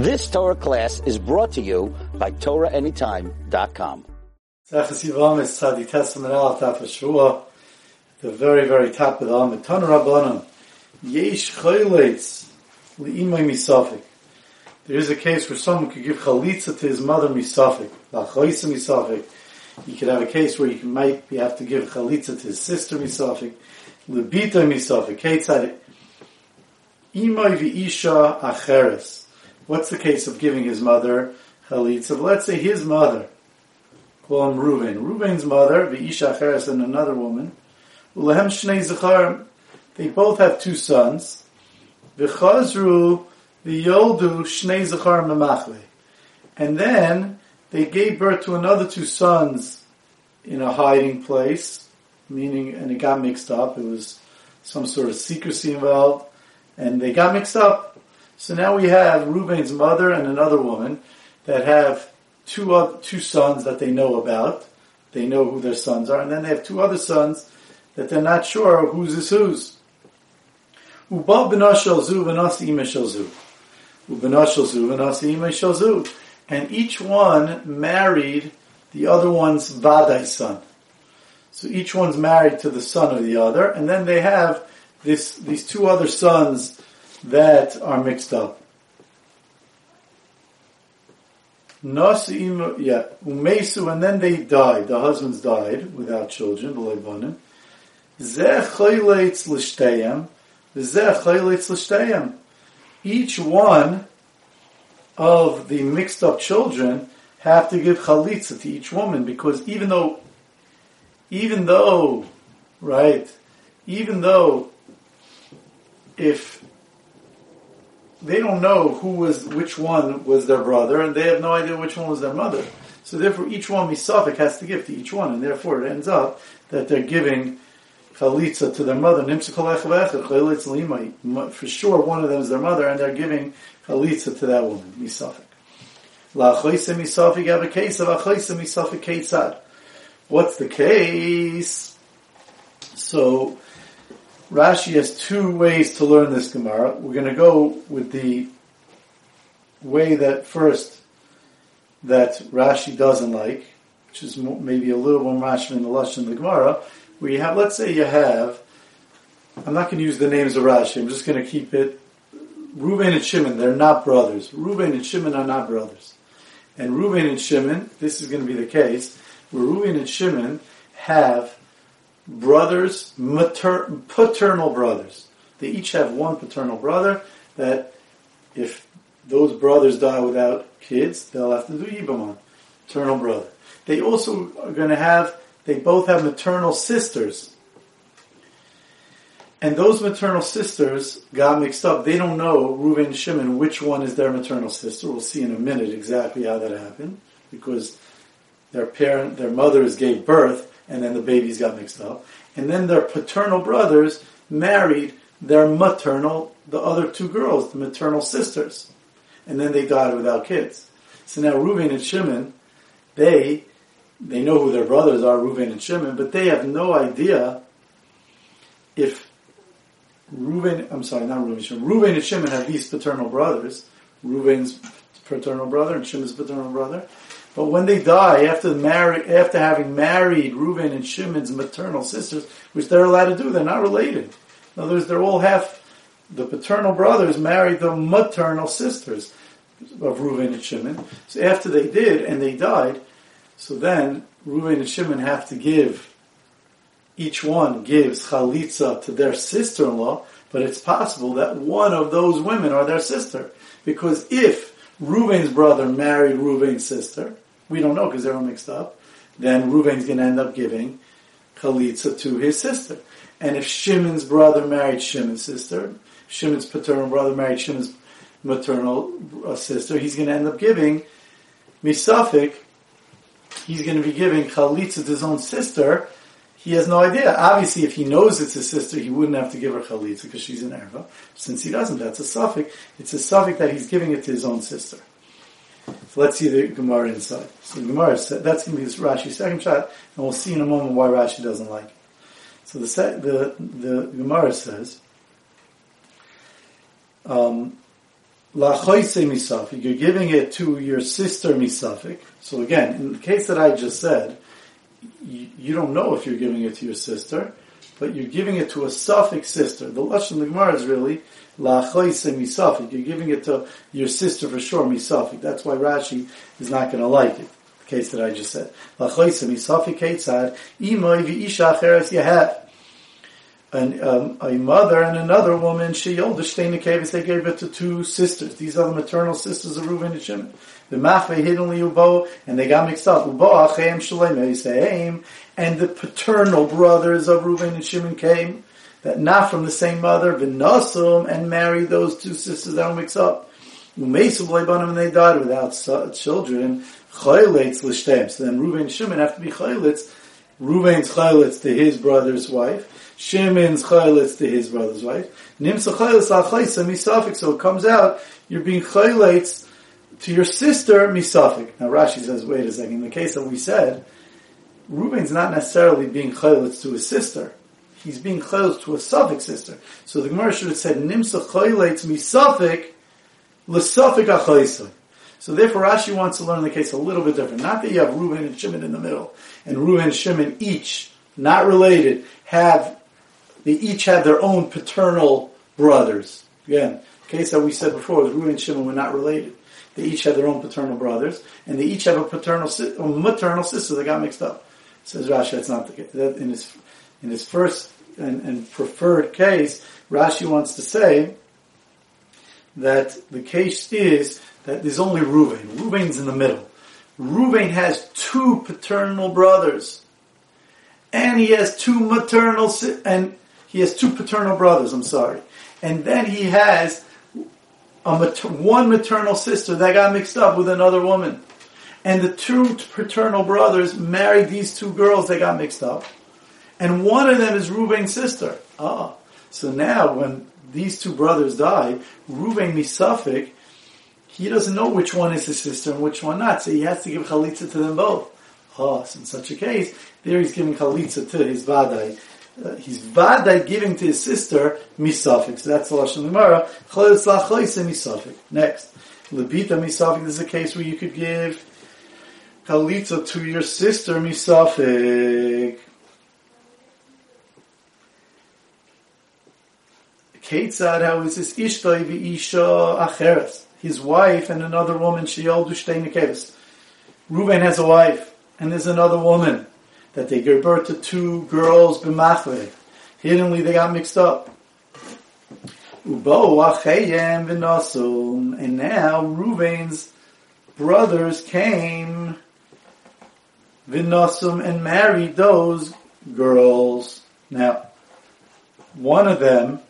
This Torah class is brought to you by TorahAnytime.com. The very, very top of the Amid. Tan Rabbanon. Yesh. There is a case where someone could give chalitza to his mother misafik. La'choysa misafik. You could have a case where you might have to give chalitza to his sister misafik. Lebita misafik. Ketzad. Imay v'isha acheres. What's the case of giving his mother chalitza? Let's say his mother. Call him Reuven. Reuven's mother, v'isha acheres, and another woman. Ulehem shnei zachar. They both have two sons. V'chazru v'yoldu shnei zachar memachle. And then they gave birth to another two sons in a hiding place, meaning, and it got mixed up. It was some sort of secrecy involved, and they got mixed up. So now we have Reuben's mother and another woman that have two other, two sons that they know about. They know who their sons are, and then they have two other sons that they're not sure whose is whose. And each one married the other one's vadai son. So each one's married to the son of the other, and then they have this, these two other sons that are mixed up. Yeah, umesu, and then they died. The husbands died without children, the l'shteyem. Each one of the mixed up children have to give chalitza to each woman because even though, even though, right, even though if they don't know who was which one was their brother, and they have no idea which one was their mother. So therefore, each one misafik has to give to each one, and therefore it ends up that they're giving chalitza to their mother. For sure, one of them is their mother, and they're giving chalitza to that woman misafik What's the case? So Rashi has two ways to learn this Gemara. We're going to go with the way that first that Rashi doesn't like, which is maybe a little more Rashi in the Lashon of the Gemara, you have, let's say you have, I'm not going to use the names of Rashi, I'm just going to keep it, Reuben and Shimon, they're not brothers. Reuben and Shimon are not brothers. And Reuben and Shimon, this is going to be the case, where Reuben and Shimon have brothers, mater, paternal brothers. They each have one paternal brother that if those brothers die without kids, they'll have to do Yibamon, paternal brother. They also are going to have, they both have maternal sisters. And those maternal sisters got mixed up. They don't know, Reuven and Shimon, which one is their maternal sister. We'll see in a minute exactly how that happened. Because their parent, their mothers gave birth, and then the babies got mixed up. And then their paternal brothers married their maternal, the other two girls, the maternal sisters. And then they died without kids. So now Reuven and Shimon, they, they know who their brothers are, Reuven and Shimon, but they have no idea if Reuven, I'm sorry, not Reuven Shimon, Reuven and Shimon have these paternal brothers, Reuven's paternal brother and Shimon's paternal brother, but when they die, after marry, after having married Reuven and Shimon's maternal sisters, which they're allowed to do, they're not related. In other words, they're all half. The paternal brothers married the maternal sisters of Reuven and Shimon. So after they did and they died, so then Reuven and Shimon have to give. Each one gives chalitza to their sister-in-law, but it's possible that one of those women are their sister, because if Reuven's brother married Reuven's sister, we don't know because they're all mixed up. Then Reuven's going to end up giving chalitza to his sister. And if Shimon's brother married Shimon's sister, Shimon's paternal brother married Shimon's maternal uh, sister, he's going to end up giving misafik. He's going to be giving chalitza to his own sister. He has no idea. Obviously, if he knows it's his sister, he wouldn't have to give her chalitza because she's an erva. Since he doesn't, that's a safik. It's a safik that he's giving it to his own sister. So let's see the Gemara inside. So the Gemara said, that's going to be this Rashi's second shot, and we'll see in a moment why Rashi doesn't like it. So the the the Gemara says, um, misafik, you're giving it to your sister misafik. So again, in the case that I just said, you, you don't know if you're giving it to your sister, but you're giving it to a safik sister. The lashon the Gemara is really lachoise misafik. You're giving it to your sister for sure misafik. That's why Rashi is not going to like it. The case that I just said. Lachoise misafik ketzad imoy v'isha acheres yehat an, um, a mother and another woman, she Shteina Kavis, they gave it to two sisters. These are the maternal sisters of Reuven and Shimon. The Machve hidden Ubo, and they got mixed up. Ubo Achem Shalem and the paternal brothers of Reuven and Shimon came, that not from the same mother, Vinasum, and married those two sisters that were mixed up. Umesum Leibanim, and they died without children. Chayletz Lishtem. So then Reuven and Shimon have to be Chayletz. Reuven's Chayletz to his brother's wife. Shimon's chayletz to his brother's wife. Nimsa chayletz al misafik. So it comes out you're being chayletz to your sister misafik. Now Rashi says, wait a second. In the case that we said, Reuben's not necessarily being chayletz to his sister. He's being chayletz to a safik sister. So the Gemara should have said nimsa chayletz misafik l'safik achaysai. So therefore Rashi wants to learn the case a little bit different. Not that you have Reuben and Shimon in the middle, and Reuben and Shimon each, not related, have they each had their own paternal brothers. Again, the case that we said before was Reuben and Shimon were not related. They each had their own paternal brothers, and they each have a paternal, a maternal sister that got mixed up. Says Rashi, that's not the case. That in his in his first and, and preferred case, Rashi wants to say that the case is that there's only Reuben. Reuben's in the middle. Reuben has two paternal brothers, and he has two maternal si- and he has two paternal brothers, I'm sorry. And then he has mater- one maternal sister that got mixed up with another woman. And the two paternal brothers married these two girls that got mixed up. And one of them is Reuben's sister. Ah. So now when these two brothers died, Reuben Misafik, he doesn't know which one is his sister and which one not. So he has to give chalitza to them both. Ah, so in such a case, there he's giving chalitza to his vadai uh, he's vaday giving to his sister misafik. So that's the lashon gemara. Misafik. Next, lebita misafik. This is a case where you could give chalitza to your sister misafik. Ketzad, how is this ishtoi v'isha acheres? His wife and another woman, she yoldu shtei nekeves. Reuben has a wife, and there's another woman that they gave birth to two girls b'machve. Hiddenly they got mixed up. Ubo achayem v'nosum, and now Reuven's brothers came v'nosum and married those girls. Now, one of them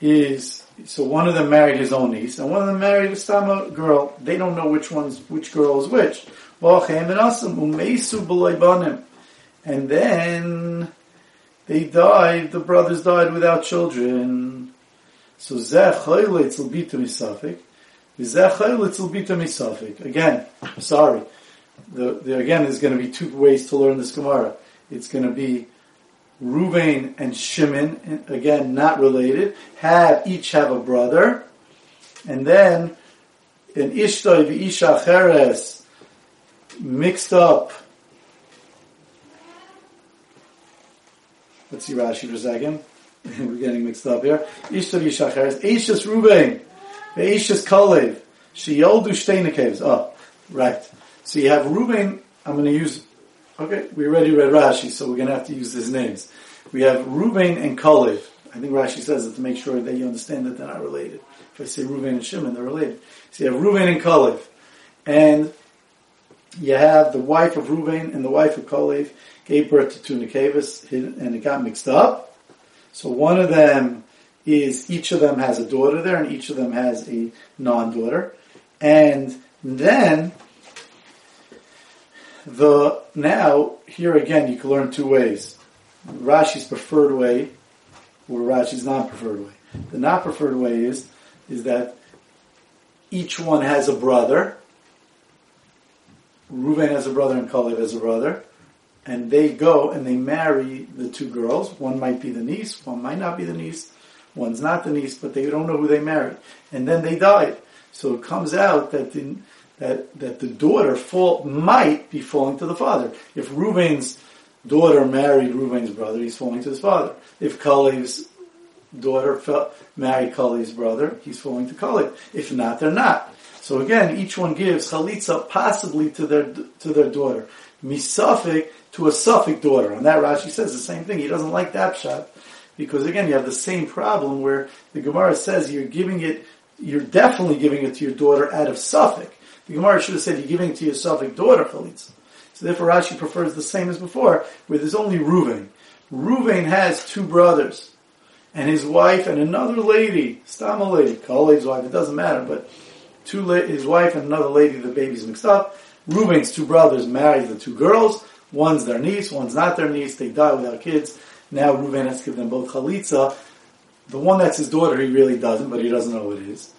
is so one of them married his own niece, and one of them married a stama girl. They don't know which one's which girl is which. And then they died, the brothers died without children. So. Again, sorry. The, the, again, there's going to be two ways to learn this Gemara. It's going to be Ruvain and Shimon, again, not related, have, each have a brother. And then, in Ishtoi v'isha cheres, mixed up. Let's see Rashi for a second. We're getting mixed up here. Ishtav Yishacheres. Eishas Ruben. Eishas Kalev. Sheyoldu Shteinakeves. Oh, right. So you have Ruben. I'm going to use, okay, we already read Rashi, so we're going to have to use his names. We have Ruben and Kalev. I think Rashi says it to make sure that you understand that they're not related. If I say Ruben and Shimon, they're related. So you have Ruben and Kalev. And you have the wife of Reuben and the wife of Kalev gave birth to two Nekavas, and it got mixed up. So one of them is, each of them has a daughter there, and each of them has a non-daughter. And then, the, now, here again, you can learn two ways. Rashi's preferred way, or Rashi's non-preferred way. The not preferred way is, is that each one has a brother, Reuven has a brother and Kalev has a brother, and they go and they marry the two girls. One might be the niece, one might not be the niece. one's not the niece, but they don't know who they married. And then they died. So it comes out that the, that, that the daughter fall, might be falling to the father. If Reuven's daughter married Reuven's brother, he's falling to his father. If Kalev's daughter fell, married Kalev's brother, he's falling to Kalev. If not, they're not. So again, each one gives chalitza possibly to their to their daughter, misafik to a safik daughter. And that Rashi says the same thing. He doesn't like that shot because again, you have the same problem where the Gemara says you're giving it, you're definitely giving it to your daughter out of safik. The Gemara should have said you're giving to your safik daughter chalitza. So therefore, Rashi prefers the same as before, where there's only Ruvain. Ruvain has two brothers, and his wife and another lady, Stama lady, Kalev's wife. It doesn't matter, but two la- his wife and another lady, the baby's mixed up. Reuven's two brothers married the two girls. One's their niece, one's not their niece. They die without kids. Now Reuven has to give them both chalitza. The one that's his daughter, he really doesn't, but he doesn't know what it is.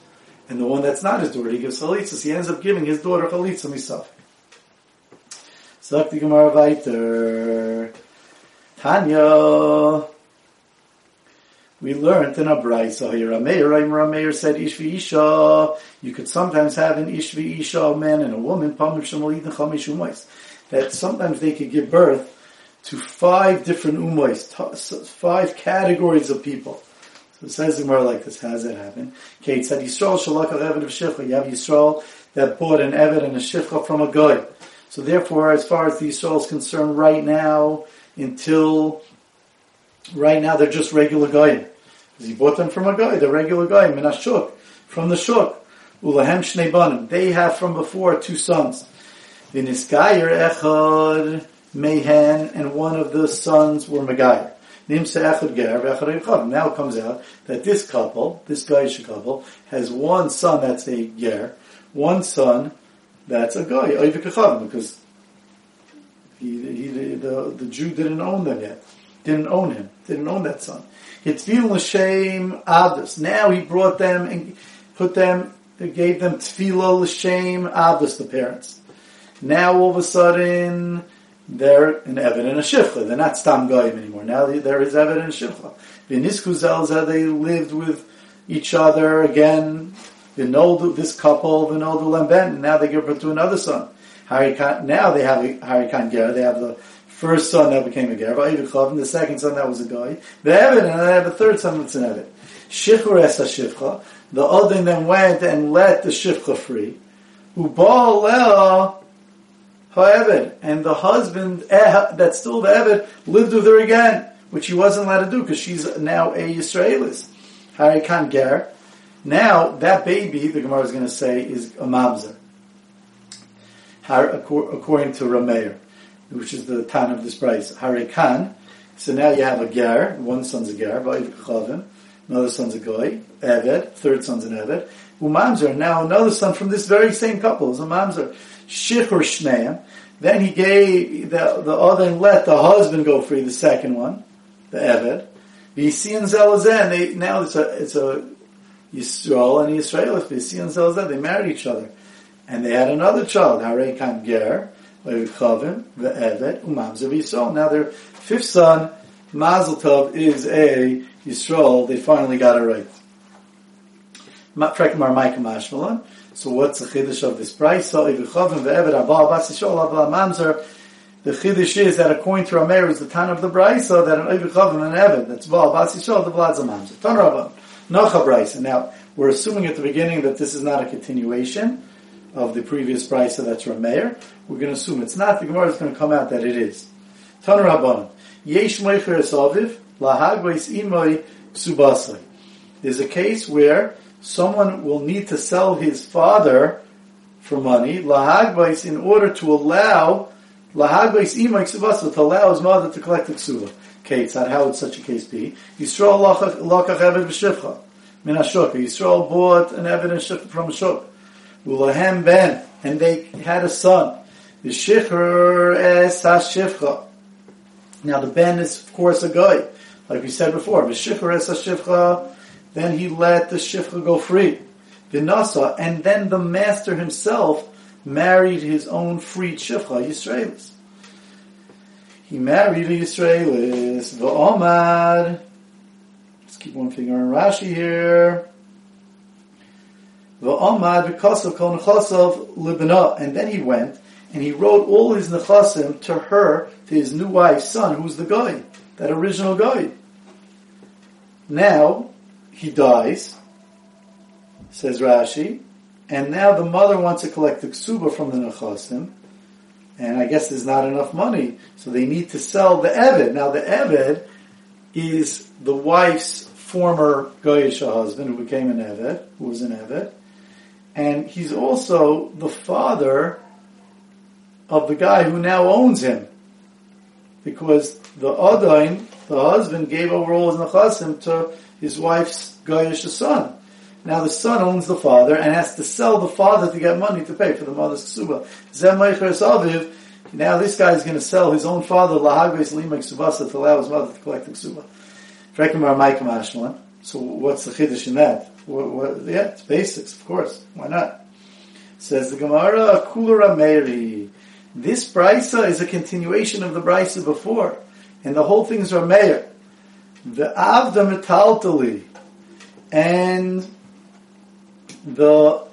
And the one that's not his daughter, he gives chalitza. So he ends up giving his daughter chalitza misaf. Sagt die Gemara weiter. Tanya. We learned in a brayso here. Rameir, Rameir said Ishvi Isha. You could sometimes have an Ishvi Isha, a man and a woman, that sometimes they could give birth to five different umois, five categories of people. So it says the more like this. How does that happen? Ketzad Yisrael shalak al of shifcha. You have Yisrael that bought an evid and a shifcha from a guy. So therefore, as far as the Yisrael is concerned, right now, until Right now they're just regular goyim. He bought them from a guy, the regular guy, Minashuk, from the Shuk. Ulahem Shnei Banim. They have from before two sons. Viniskayer Echad Mehen, and one of the sons were Megayer. Now it comes out that this couple, this Gaish couple, has one son that's a Ger, one son that's a guy, because he, he, the, the Jew didn't own them yet didn't own him, didn't own that son. Hitzvil l'shem avdus. Now he brought them and put them, gave them tefillah l'shem avdus, the parents. Now all of a sudden, they're an Evan and a Shifcha. They're not Stam Goyim anymore. Now there is Evan and a Shifcha. V'nisku zelza, they lived with each other again. V'noldu, this couple, v'noldu lemben, now they give birth to another son. Harikan, now they have a Harikan Ger, they have the first son that became a ger, and the second son that was a guy, the Evid, and I have a third son that's an Evid. Shichur es shivcha. the Odin then went and let the Shivcha free. Ubal Leah ha'Evid, and the husband that's still the Evid lived with her again, which he wasn't allowed to do because she's now a Yisraelis. Harikan ger. Now that baby, the Gemara is going to say, is a mamzer, according to Rameir which is the tan of this price, Harekan. So now you have a ger, one son's a ger, another son's a goy, Eved, third son's an Eved, Umamzer, now another son from this very same couple is a Mamzer, Shichur Shneim, then he gave the, the other and let the husband go free, the second one, the Eved. Visi and they, now it's a, it's a Yisrael and Israel, Visi and Zelazen, they married each other. And they had another child, Harekan Ger, Chavim, Ve'evet, Umamzer Yisrael. Now their fifth son, Mazel Tov, is a Yisrael. They finally got it right. Micah Mashmalan. So what's the chiddush of this price? So Chavim Ve'evet Abba Abbas Yisrael Abba Mamzer. The chiddush is that according to Rameir is the tan of the brisa that an Oiv Chavim and Evet that's Val Abbas Yisrael the Vlad's a. Tan Rabban. Nocha brisa. Now we're assuming at the beginning that this is not a continuation of the previous brisa that's Rameir. We're going to assume it's not. The Gemara is going to come out that it is. Tan Rabban. Yesh Meicher Esaviv, Psubasai. There's a case where someone will need to sell his father for money, Lahagweis, in order to allow Lahagweis Imoy Psubasai, to allow his mother to collect the ksuva. Okay, it's not how would such a case be? Yisrael Lakach Eved B'Shivcha. Min Yisrael bought an evidence from a. Ulahem ben, and they had a son. The shikhr es hashivcha. Now the ben is of course a guy, like we said before. The shikhr es hashivcha. Then he let the shifcha go free. Vinasa, and then the master himself married his own freed shifcha, Yisraelis. He married a Yisraelis. V'omad. Let's keep one finger on Rashi here. V'omad v'kasav kol nechasav libana. And then he went and he wrote all his nechasim to her, to his new wife's son, who's the guy, that original guy. Now, he dies, says Rashi, and now the mother wants to collect the ksuba from the nechasim, and I guess there's not enough money, so they need to sell the eved. Now the eved is the wife's former goyish husband who became an eved, who was an eved, and he's also the father of the guy who now owns him, because the adain, the husband, gave over all his nechasim to his wife's goyish son. Now the son owns the father and has to sell the father to get money to pay for the mother's ksuba. Now this guy is going to sell his own father lahagves limak subasa to allow his mother to collect the ksuba. So what's the chiddush in that? What, what, yeah, it's basics, of course. Why not? Says the Gemara, Kulura Meiri. This brisa is a continuation of the brisa before, and the whole thing is Rameir. The Avda Metaltali, and the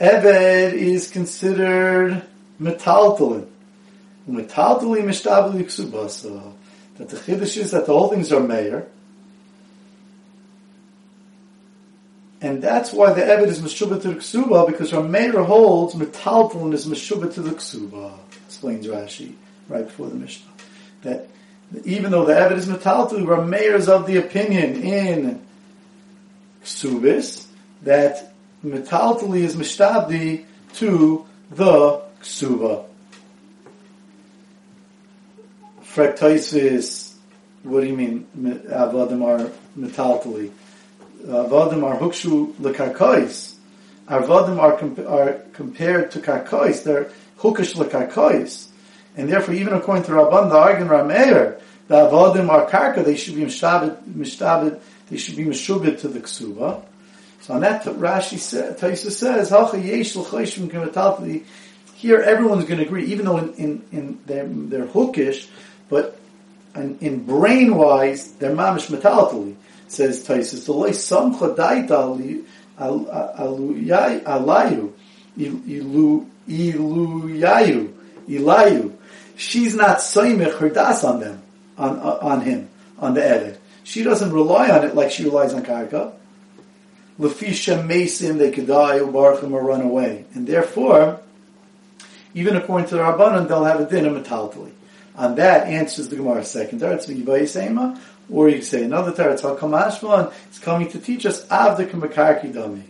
Eved is considered metaltalin. Metaltali mishtabli ksubasa. That the chiddush is that the whole things are Meir. And that's why the Eved is Meshubah to the Ksuba, because Rameir holds Metaltalin is Meshubah to the Ksuba, explains Rashi, right before the Mishnah. That even though the evidence is Metaltalin, Rameir is of the opinion in Ksubis, that metaltali is mishtabdi to the ksuba. Frektoisis, what do you mean, avadim are metaltali? Avadim are hukshu lekarkois. Comp- are compared to karkois. They're hukish lekarkois. And therefore, even according to Rabban, the Argan Rameir, the avadim are karka, they should be mishtabed, they should be to the ksuba. So on that, Rashi says, Taisa says, here everyone's going to agree, even though in, in, in they're, they're hookish, but in, in brain wise, they're mamish metaltali, says Taisa. the like some chadaita alayu, ilu, iluyayu, ilayu. She's not saimich her das on them, on, on him, on the edit. She doesn't rely on it like she relies on karka. Lefisha Mason, they could die, or Ubarchim, or run away. And therefore, even according to the Rabbanan, they'll have a din of. On that answers the Gemara second teretz or you say another teretz hakamashman. It's coming to teach us avda k'mekarki dami.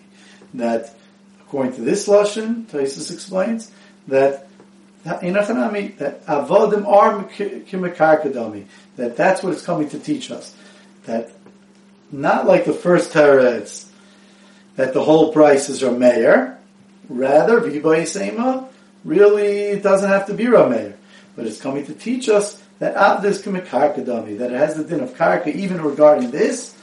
That according to this lashon, Taisus explains that that avodim are. That that's what it's coming to teach us. That not like the first teretz that the whole prices are Meir. Rather, Viba Yisema, really doesn't have to be Rameir. But it's coming to teach us that Abdes Karka Dami, that it has the din of Karka even regarding this.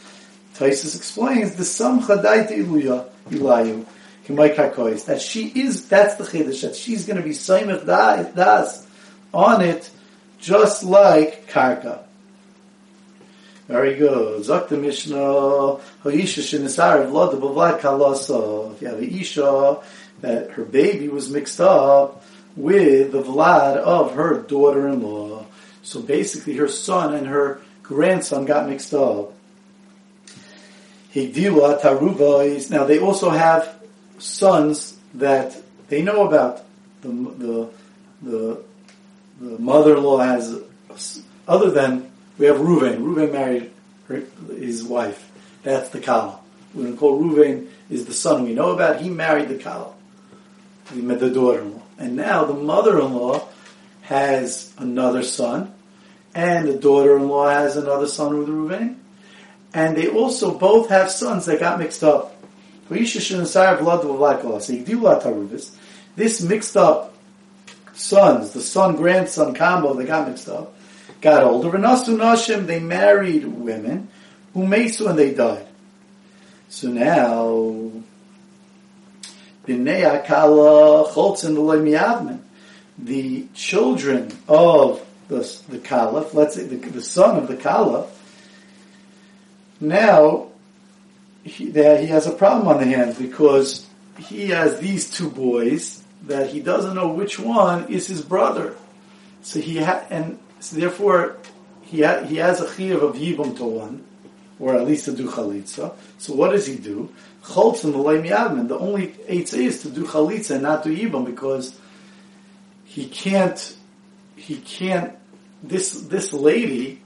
Taisus explains the Sam Chadaita Iluya Ilayu that she is, that's the Chiddush, that she's going to be Saimach Das on it, just like Karka. Very good. Zok the Mishnah. If you have a Isha, that her baby was mixed up with the Vlad of her daughter-in-law. So basically her son and her grandson got mixed up. Now they also have sons that they know about. The, the, the, the mother-in-law has, other than we have Ruvain. Ruvain married her, his wife. That's the Kala. We're going to call Ruvain is the son we know about. He married the Kala. He met the daughter-in-law. And now the mother-in-law has another son, and the daughter-in-law has another son with Ruvain. And they also both have sons that got mixed up. This mixed up sons, the son grandson combo that got mixed up, got older. V'nasu nashim, they married women, who umesu, and they died. So now, akala the children of the, the caliph, let's say the, the son of the caliph, now he, that he has a problem on the hands because he has these two boys that he doesn't know which one is his brother. So he ha- and so therefore he ha- he has a chiyuv of yibum to one, or at least to do chalitza. So what does he do? Cholz and the The only eitzah is to do chalitza and not do yibum because he can't he can't this this lady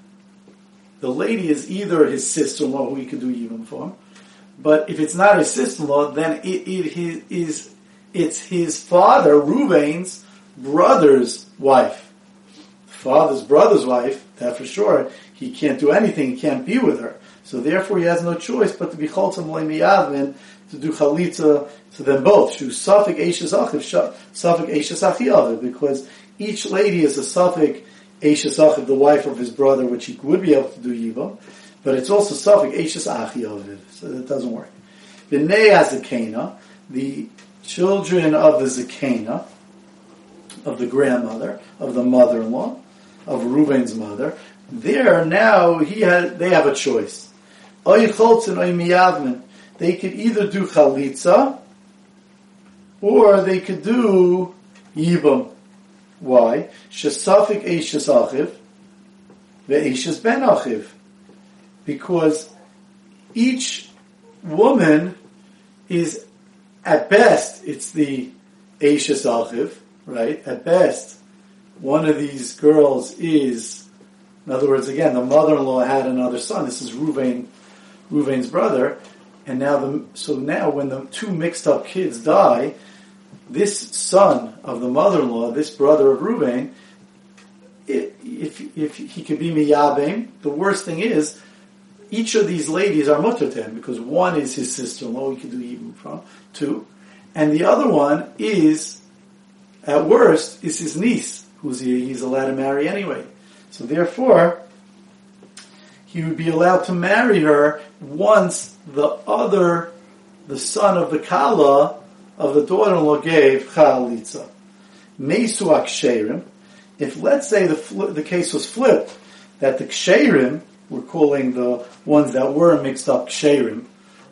the lady is either his sister-in-law who he could do yibum for, but if it's not his sister-in-law, then it, it is it's his father, Ruvain's brother's wife. Father's brother's wife, that for sure, he can't do anything, he can't be with her. So therefore he has no choice but to be cholzim le'miyavin, to do chalitza to them both. Shu safik eishes achiv, safik eishes achiv, because each lady is a safik eishes achiv, the wife of his brother, which he would be able to do yivam, but it's also safik eishes achiv, so that doesn't work. The Neazakena, the children of the Zakena, of the grandmother, of the mother-in-law, of Reuben's mother, there now he had, they have a choice. They could either do chalitza, or they could do yibam. Why? Shesafik eishes achiv, ve'eishes ben achiv. Because each woman is at best, it's the Eishes Achiv, right? At best, one of these girls is, in other words, again, the mother-in-law had another son. This is Ruvain, Ruvain's brother, and now the so now when the two mixed up kids die, this son of the mother-in-law, this brother of Ruvain, if if he could be miyabim, the worst thing is each of these ladies are mutter to him because one is his sister-in-law, he could do even from two, and the other one is, at worst, is his niece, who's he, he's allowed to marry anyway. So therefore, he would be allowed to marry her once the other, the son of the Kala, of the daughter-in-law gave Chalitza. Mesu Aksherim, if let's say the, the case was flipped, that the Ksherim, we're calling the ones that were mixed up Ksherim,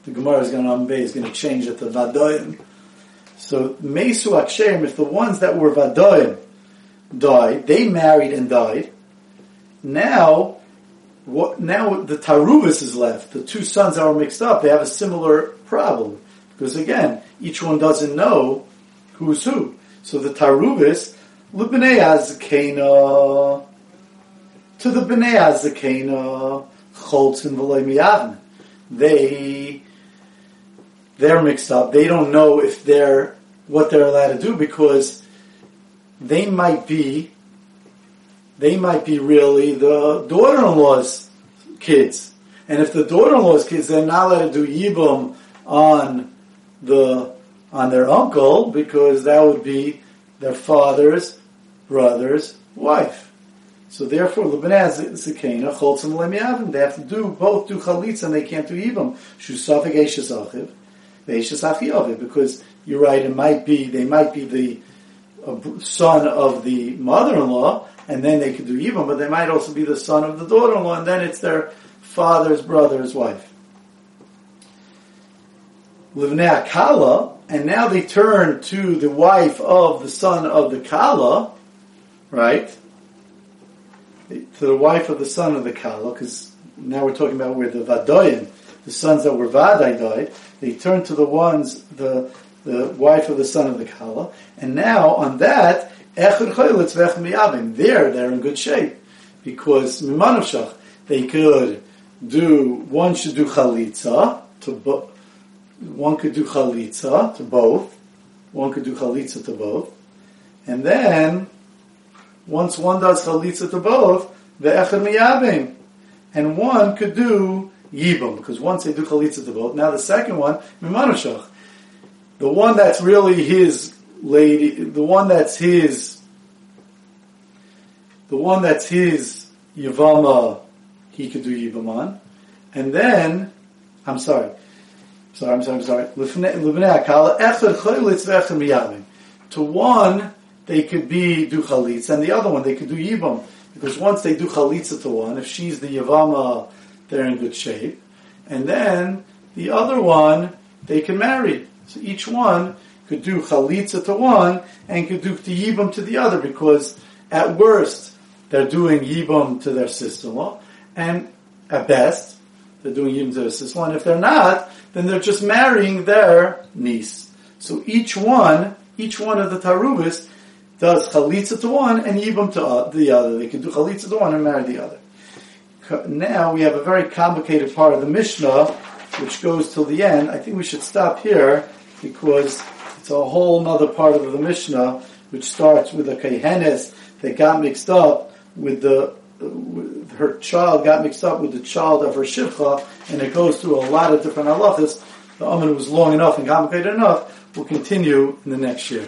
the Gemara is going to is going to change it to Vadoim. So Mesu Aksherim, if the ones that were Vadoim died, they married and died. Now, what, now the Tarubis is left. The two sons that were mixed up, they have a similar problem. Because again, each one doesn't know who's who. So the Tarubis, Libnei Azakena, to the Bnei Azakena, Cholz and V'loy They they're mixed up. They don't know if they're what they're allowed to do because they might be they might be really the daughter-in-law's kids. And if the daughter-in-law's kids, they're not allowed to do yibum on the on their uncle because that would be their father's brother's wife. So therefore, Lebanaz Zakena Cholzim Lemiyavim. They have to do both do chalitza and they can't do yibum. Shusafik Eishes Achiv because you're right, it might be, they might be the son of the mother-in-law, and then they could do even, but they might also be the son of the daughter-in-law, and then it's their father's brother's wife. Livnei Kala, and now they turn to the wife of the son of the Kala, right? To the wife of the son of the Kala, because now we're talking about where the Vadoyim, the sons that were Vadai died, they turned to the ones, the, the wife of the son of the Kala, and now on that, there they're in good shape. Because Mimanushach, they could do, one should do Chalitza, to bo- one could do Chalitza to both, one could do Chalitza to both, and then, once one does Chalitza to both, the Echad Miyabim, and one could do Yibum, because once they do Chalitza to both, now the second one, Mimanushach. The one that's really his lady, the one that's his, the one that's his Yavama, he could do Yibum on. And then, I'm sorry, sorry, I'm sorry, I'm sorry. To one, they could be do chalitza, and the other one they could do yibam. Because once they do chalitza to one, if she's the yavama they're in good shape. and then the other one they can marry. So each one could do chalitza to one and could do yibam to the other because at worst they're doing yibam to their sister-in-law, and at best they're doing yibam to their sister-in-law. And if they're not, then they're just marrying their niece. So each one, each one of the tarubis does chalitza to one and yibam to the other. They can do chalitza to one and marry the other. Now we have a very complicated part of the Mishnah, which goes till the end. I think we should stop here because it's a whole other part of the Mishnah, which starts with a kehenes that got mixed up with the with her child got mixed up with the child of her shivcha, and it goes through a lot of different halachas. The Amen was long enough and complicated enough. We'll continue in the next year.